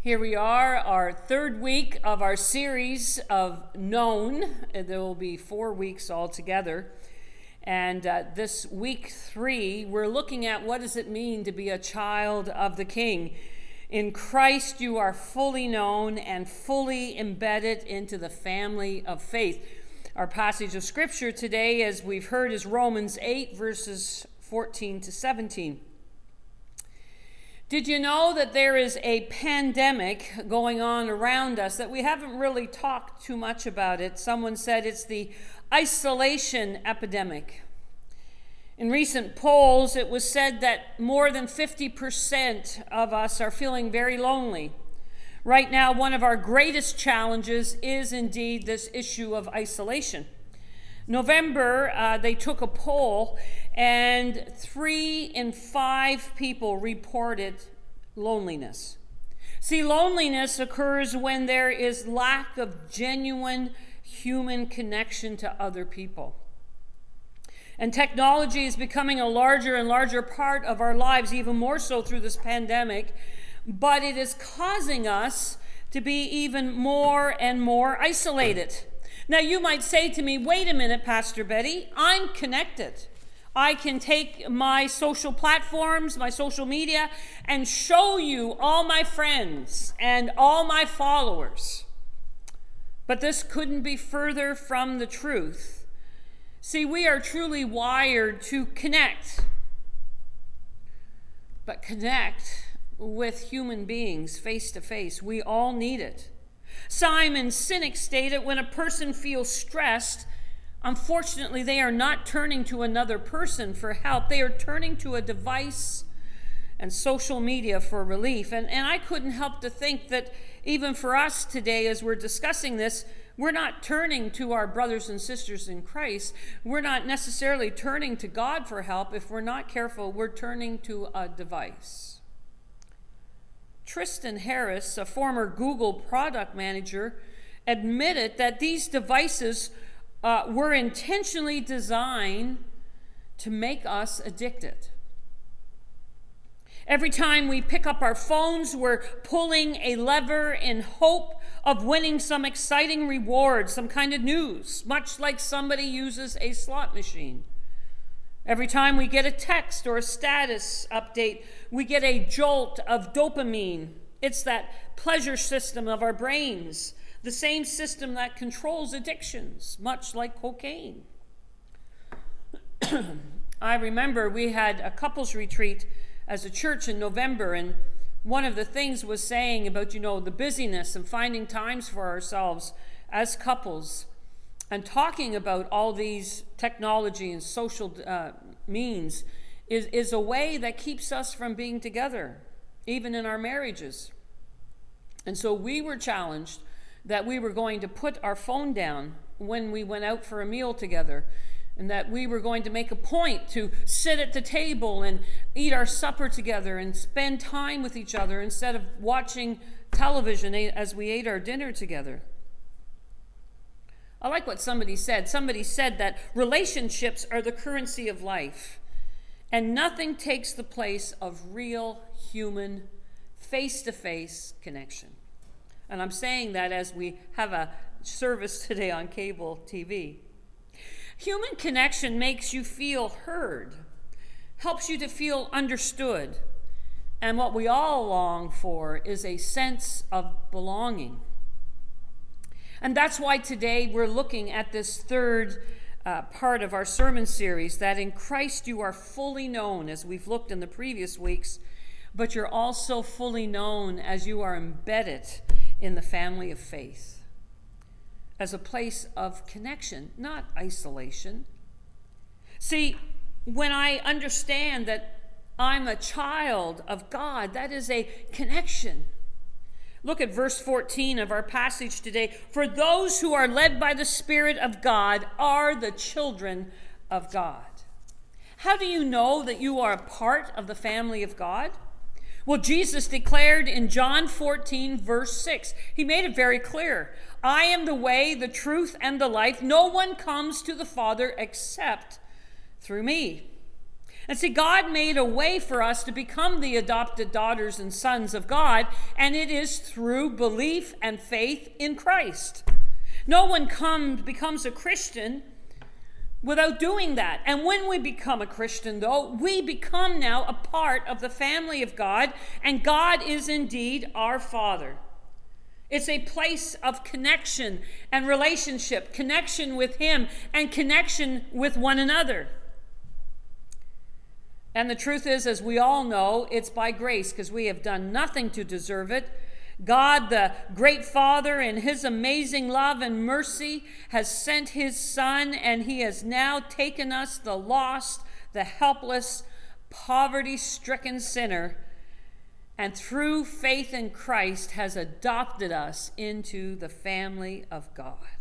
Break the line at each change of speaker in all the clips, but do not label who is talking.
Here we are, our third week of our series of Known. There will be four weeks altogether. And uh, this week three, we're looking at what does it mean to be a child of the King. In Christ, you are fully known and fully embedded into the family of faith. Our passage of scripture today, as we've heard, is Romans 8, verses 14 to 17. Did you know that there is a pandemic going on around us that we haven't really talked too much about it? Someone said it's the isolation epidemic. In recent polls, it was said that more than 50% of us are feeling very lonely. Right now, one of our greatest challenges is indeed this issue of isolation. November, uh, they took a poll, and three in five people reported loneliness. See, loneliness occurs when there is lack of genuine human connection to other people. And technology is becoming a larger and larger part of our lives, even more so through this pandemic. But it is causing us to be even more and more isolated. Now, you might say to me, wait a minute, Pastor Betty, I'm connected. I can take my social platforms, my social media, and show you all my friends and all my followers. But this couldn't be further from the truth. See, we are truly wired to connect, but connect with human beings face to face. We all need it. Simon Sinek stated when a person feels stressed, unfortunately, they are not turning to another person for help, they are turning to a device and social media for relief. And, and I couldn't help to think that even for us today, as we're discussing this, we're not turning to our brothers and sisters in Christ. We're not necessarily turning to God for help. If we're not careful, we're turning to a device. Tristan Harris, a former Google product manager, admitted that these devices uh, were intentionally designed to make us addicted. Every time we pick up our phones, we're pulling a lever in hope of winning some exciting reward, some kind of news, much like somebody uses a slot machine. Every time we get a text or a status update, we get a jolt of dopamine. It's that pleasure system of our brains, the same system that controls addictions, much like cocaine. I remember we had a couples retreat as a church in November, and one of the things was saying about, you know, the busyness and finding times for ourselves as couples and talking about all these technology and social uh, means is, is a way that keeps us from being together, even in our marriages. And so we were challenged that we were going to put our phone down when we went out for a meal together, and that we were going to make a point to sit at the table and eat our supper together and spend time with each other instead of watching television as we ate our dinner together. I like what somebody said. Somebody said that relationships are the currency of life, and nothing takes the place of real human face to face connection. And I'm saying that as we have a service today on cable TV. Human connection makes you feel heard, helps you to feel understood. And what we all long for is a sense of belonging. And that's why today we're looking at this third uh, part of our sermon series that in Christ you are fully known, as we've looked in the previous weeks, but you're also fully known as you are embedded in the family of faith as a place of connection, not isolation. See, when I understand that I'm a child of God, that is a connection Look at verse 14 of our passage today. For those who are led by the Spirit of God are the children of God. How do you know that you are a part of the family of God? Well, Jesus declared in John 14, verse 6, he made it very clear I am the way, the truth, and the life. No one comes to the Father except through me. And see, God made a way for us to become the adopted daughters and sons of God, and it is through belief and faith in Christ. No one comes becomes a Christian without doing that. And when we become a Christian, though, we become now a part of the family of God, and God is indeed our Father. It's a place of connection and relationship, connection with Him and connection with one another. And the truth is, as we all know, it's by grace because we have done nothing to deserve it. God, the great Father, in His amazing love and mercy, has sent His Son, and He has now taken us, the lost, the helpless, poverty stricken sinner, and through faith in Christ has adopted us into the family of God.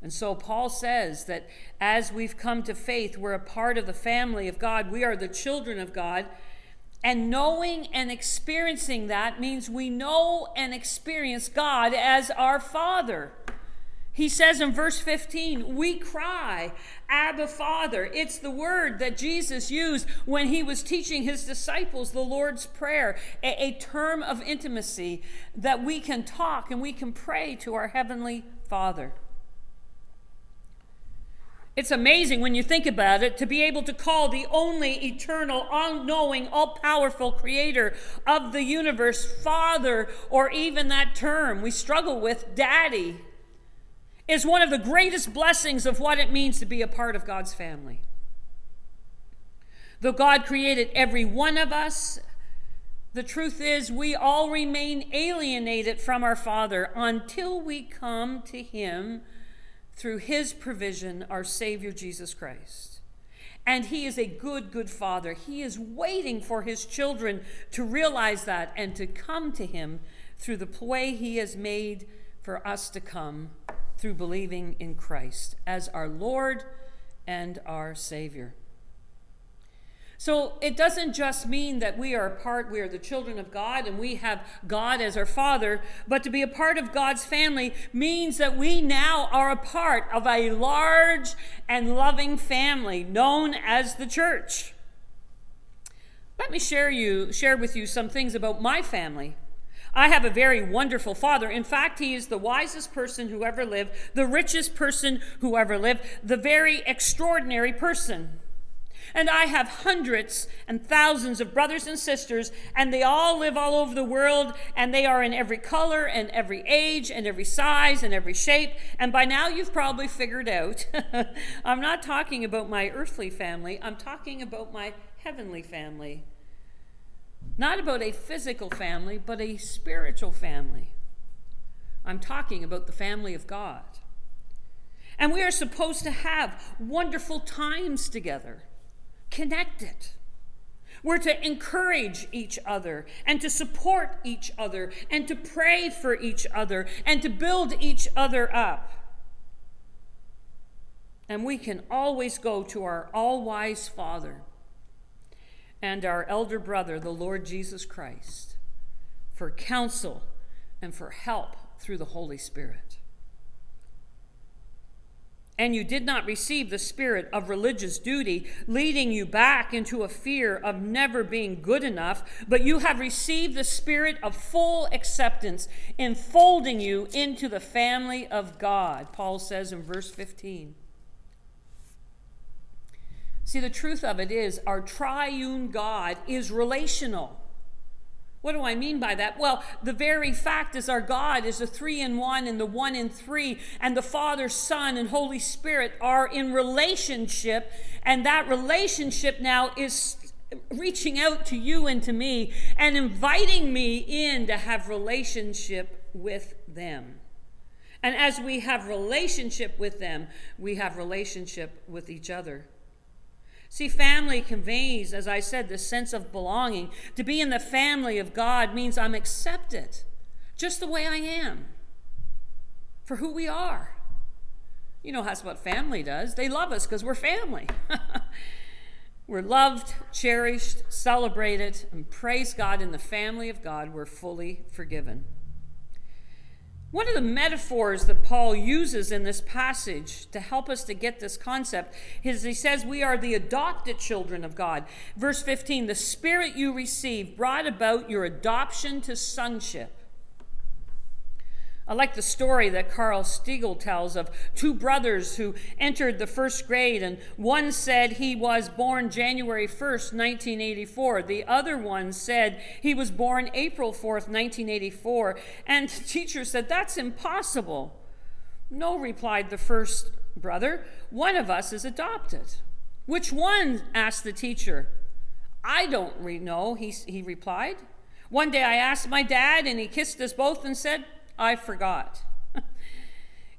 And so Paul says that as we've come to faith, we're a part of the family of God. We are the children of God. And knowing and experiencing that means we know and experience God as our Father. He says in verse 15, we cry, Abba, Father. It's the word that Jesus used when he was teaching his disciples the Lord's Prayer, a, a term of intimacy that we can talk and we can pray to our Heavenly Father. It's amazing when you think about it to be able to call the only eternal, all knowing, all powerful creator of the universe Father, or even that term we struggle with, Daddy, is one of the greatest blessings of what it means to be a part of God's family. Though God created every one of us, the truth is we all remain alienated from our Father until we come to Him through his provision, our Savior Jesus Christ. And he is a good, good father. He is waiting for his children to realize that and to come to him through the way he has made for us to come through believing in Christ as our Lord and our Savior. So it doesn't just mean that we are a part, we are the children of God and we have God as our Father, but to be a part of God's family means that we now are a part of a large and loving family known as the church. Let me share you share with you some things about my family. I have a very wonderful father. In fact, he is the wisest person who ever lived, the richest person who ever lived, the very extraordinary person. And I have hundreds and thousands of brothers and sisters, and they all live all over the world, and they are in every color and every age and every size and every shape. And by now you've probably figured out I'm not talking about my earthly family, I'm talking about my heavenly family. Not about a physical family, but a spiritual family. I'm talking about the family of God. And we are supposed to have wonderful times together connected. We're to encourage each other and to support each other and to pray for each other and to build each other up. And we can always go to our all wise Father and our elder brother, the Lord Jesus Christ, for counsel and for help through the Holy Spirit and you did not receive the spirit of religious duty, leading you back into a fear of never being good enough, but you have received the spirit of full acceptance, enfolding you into the family of God, Paul says in verse 15. See, the truth of it is, our triune God is relational. What do I mean by that? Well, the very fact is our God is the three in one and the one in three, and the Father, Son, and Holy Spirit are in relationship, and that relationship now is reaching out to you and to me and inviting me in to have relationship with them. And as we have relationship with them, we have relationship with each other. See, family conveys, as I said, this sense of belonging. To be in the family of God means I'm accepted just the way I am for who we are. You know, that's what family does. They love us because we're family. we're loved, cherished, celebrated, and praise God in the family of God, we're fully forgiven. One of the metaphors that Paul uses in this passage to help us to get this concept is he says we are the adopted children of God. Verse 15, the spirit you received brought about your adoption to sonship. I like the story that Carl Stiegel tells of two brothers who entered the first grade, and one said he was born January 1st, 1984. The other one said he was born April 4th, 1984. And the teacher said, That's impossible. No, replied the first brother. One of us is adopted. Which one? asked the teacher. I don't know, he, he replied. One day I asked my dad, and he kissed us both and said, I forgot.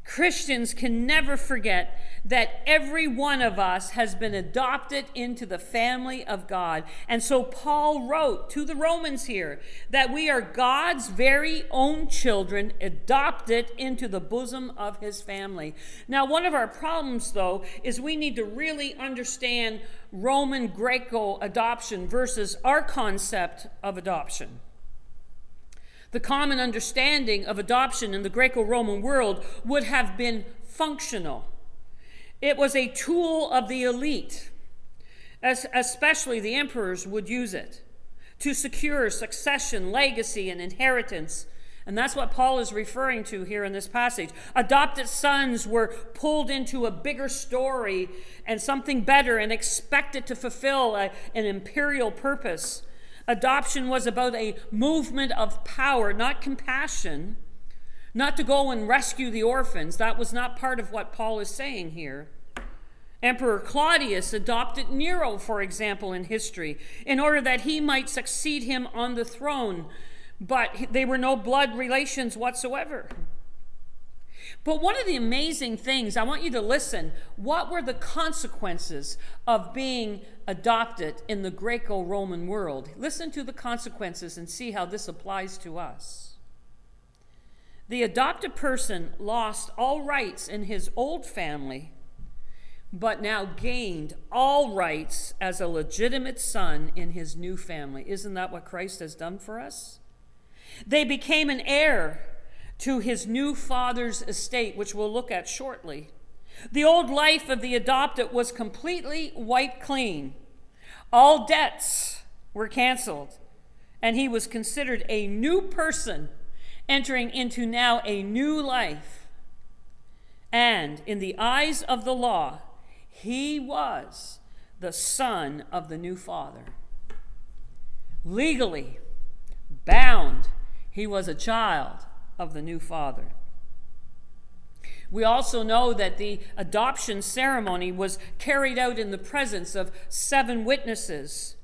Christians can never forget that every one of us has been adopted into the family of God. And so Paul wrote to the Romans here that we are God's very own children, adopted into the bosom of his family. Now, one of our problems, though, is we need to really understand Roman Greco adoption versus our concept of adoption. The common understanding of adoption in the Greco Roman world would have been functional. It was a tool of the elite, as especially the emperors would use it to secure succession, legacy, and inheritance. And that's what Paul is referring to here in this passage. Adopted sons were pulled into a bigger story and something better and expected to fulfill a, an imperial purpose. Adoption was about a movement of power, not compassion, not to go and rescue the orphans. That was not part of what Paul is saying here. Emperor Claudius adopted Nero, for example, in history, in order that he might succeed him on the throne, but they were no blood relations whatsoever. But one of the amazing things, I want you to listen, what were the consequences of being adopted in the Greco Roman world? Listen to the consequences and see how this applies to us. The adopted person lost all rights in his old family, but now gained all rights as a legitimate son in his new family. Isn't that what Christ has done for us? They became an heir to his new father's estate, which we'll look at shortly. The old life of the adopted was completely wiped clean. All debts were canceled, and he was considered a new person entering into now a new life. And in the eyes of the law, he was the son of the new father. Legally bound, he was a child of the new father. We also know that the adoption ceremony was carried out in the presence of seven witnesses.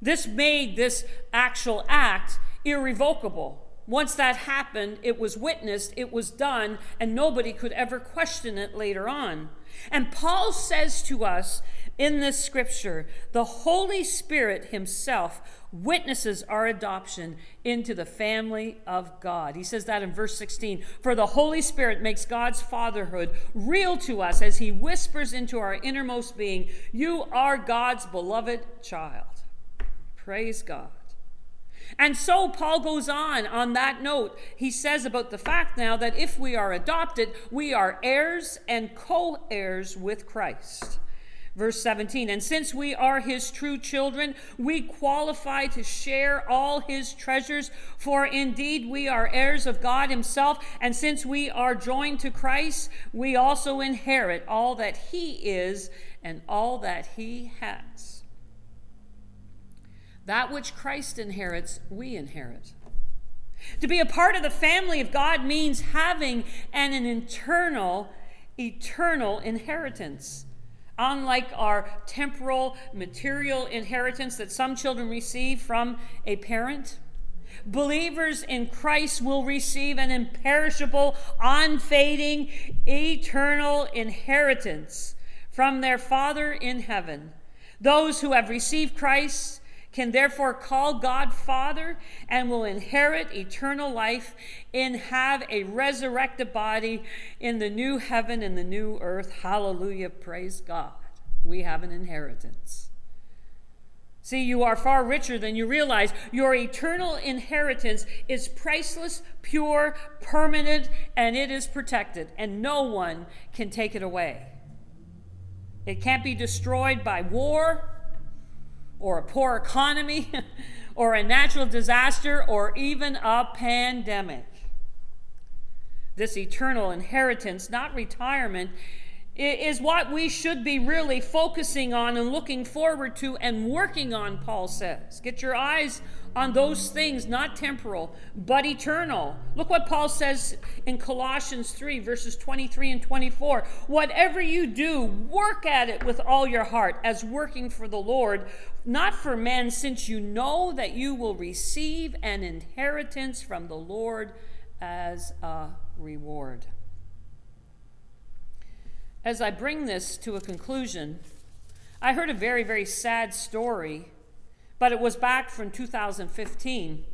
This made this actual act irrevocable. Once that happened, it was witnessed, it was done, and nobody could ever question it later on. And Paul says to us in this scripture the Holy Spirit Himself witnesses our adoption into the family of God. He says that in verse 16 For the Holy Spirit makes God's fatherhood real to us as He whispers into our innermost being, You are God's beloved child. Praise God. And so Paul goes on on that note. He says about the fact now that if we are adopted, we are heirs and co heirs with Christ. Verse 17, and since we are his true children, we qualify to share all his treasures, for indeed we are heirs of God himself, and since we are joined to Christ, we also inherit all that he is and all that he has. That which Christ inherits, we inherit. To be a part of the family of God means having an, an internal, eternal inheritance. Unlike our temporal, material inheritance that some children receive from a parent, believers in Christ will receive an imperishable, unfading, eternal inheritance from their Father in heaven. Those who have received Christ can therefore call God Father and will inherit eternal life and have a resurrected body in the new heaven and the new earth. Hallelujah. Praise God. We have an inheritance. See, you are far richer than you realize. Your eternal inheritance is priceless, pure, permanent, and it is protected, and no one can take it away. It can't be destroyed by war or a poor economy or a natural disaster or even a pandemic. This eternal inheritance, not retirement, is what we should be really focusing on and looking forward to and working on, Paul says. Get your eyes on those things, not temporal, but eternal. Look what Paul says in Colossians 3, verses 23 and 24. Whatever you do, work at it with all your heart, as working for the Lord, not for men, since you know that you will receive an inheritance from the Lord as a reward. As I bring this to a conclusion, I heard a very, very sad story, but it was back from 2015.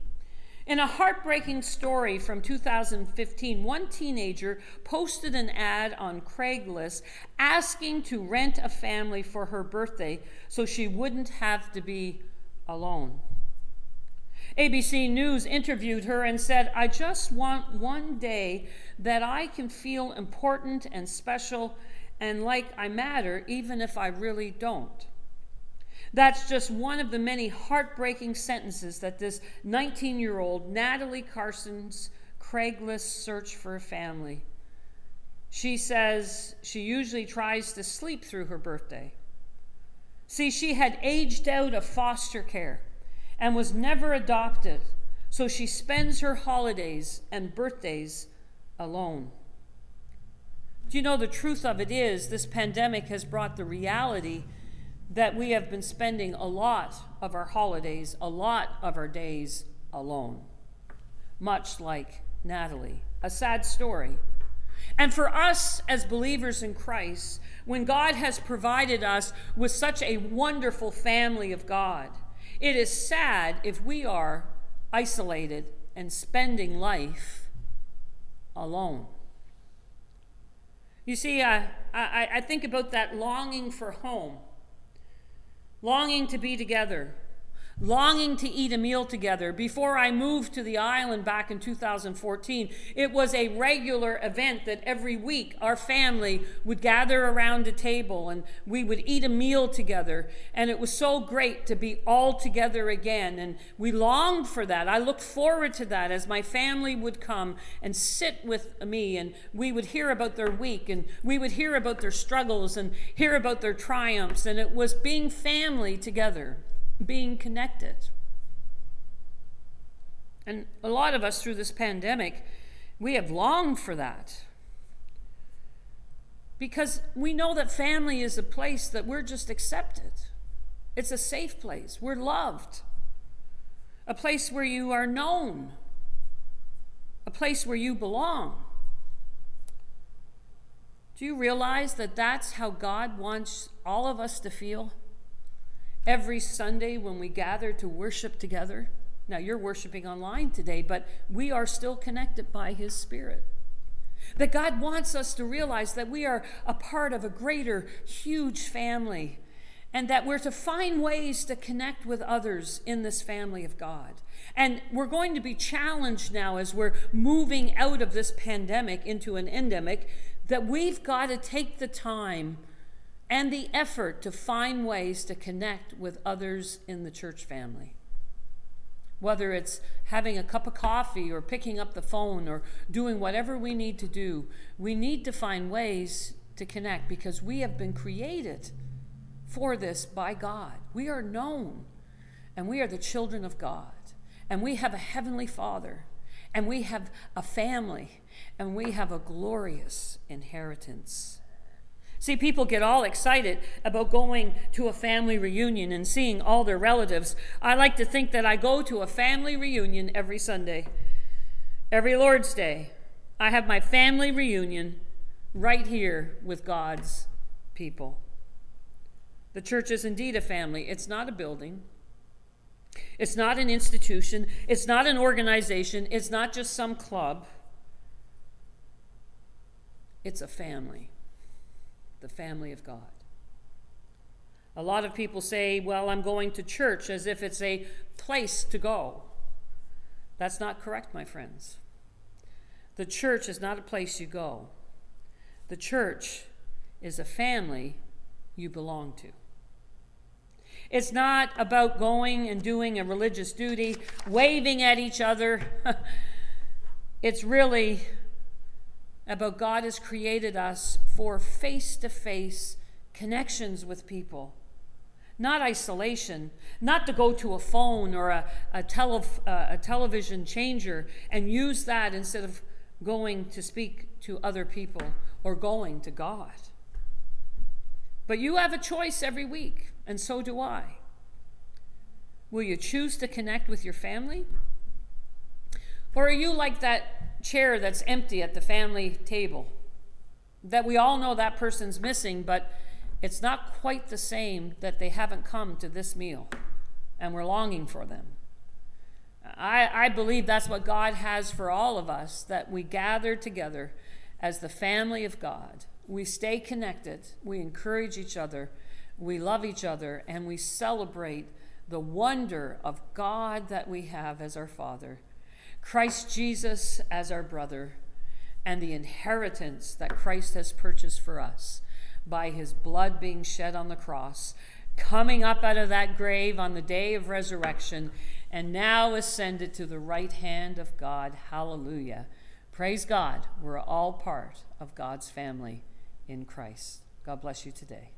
In a heartbreaking story from 2015, one teenager posted an ad on Craigslist asking to rent a family for her birthday so she wouldn't have to be alone. ABC News interviewed her and said, I just want one day that I can feel important and special and like I matter, even if I really don't. That's just one of the many heartbreaking sentences that this 19 year old Natalie Carson's Craigslist search for a family. She says she usually tries to sleep through her birthday. See, she had aged out of foster care and was never adopted, so she spends her holidays and birthdays alone. Do you know the truth of it is this pandemic has brought the reality that we have been spending a lot of our holidays, a lot of our days alone, much like Natalie. A sad story. And for us as believers in Christ, when God has provided us with such a wonderful family of God, it is sad if we are isolated and spending life alone. You see, uh, I, I, I think about that longing for home, longing to be together, longing to eat a meal together. Before I moved to the island back in 2014, it was a regular event that every week our family would gather around a table and we would eat a meal together. And it was so great to be all together again. And we longed for that. I looked forward to that as my family would come and sit with me and we would hear about their week and we would hear about their struggles and hear about their triumphs. And it was being family together being connected. And a lot of us through this pandemic, we have longed for that. Because we know that family is a place that we're just accepted. It's a safe place. We're loved. A place where you are known. A place where you belong. Do you realize that that's how God wants all of us to feel? Every Sunday when we gather to worship together. Now, you're worshiping online today, but we are still connected by His Spirit. That God wants us to realize that we are a part of a greater, huge family, and that we're to find ways to connect with others in this family of God. And we're going to be challenged now as we're moving out of this pandemic into an endemic that we've got to take the time and the effort to find ways to connect with others in the church family. Whether it's having a cup of coffee or picking up the phone or doing whatever we need to do, we need to find ways to connect because we have been created for this by God. We are known and we are the children of God and we have a heavenly Father and we have a family and we have a glorious inheritance. See, people get all excited about going to a family reunion and seeing all their relatives. I like to think that I go to a family reunion every Sunday. Every Lord's Day, I have my family reunion right here with God's people. The church is indeed a family, it's not a building. It's not an institution. It's not an organization. It's not just some club. It's a family the family of God. A lot of people say, well, I'm going to church as if it's a place to go. That's not correct, my friends. The church is not a place you go, the church is a family you belong to. It's not about going and doing a religious duty, waving at each other. it's really about God has created us for face to face connections with people, not isolation, not to go to a phone or a, a, tele, uh, a television changer and use that instead of going to speak to other people or going to God. But you have a choice every week, and so do I. Will you choose to connect with your family? Or are you like that chair that's empty at the family table? That we all know that person's missing, but it's not quite the same that they haven't come to this meal and we're longing for them. I, I believe that's what God has for all of us that we gather together as the family of God. We stay connected, we encourage each other, we love each other, and we celebrate the wonder of God that we have as our Father, Christ Jesus as our brother, and the inheritance that Christ has purchased for us by his blood being shed on the cross, coming up out of that grave on the day of resurrection, and now ascended to the right hand of God. Hallelujah. Praise God. We're all part of God's family in Christ. God bless you today.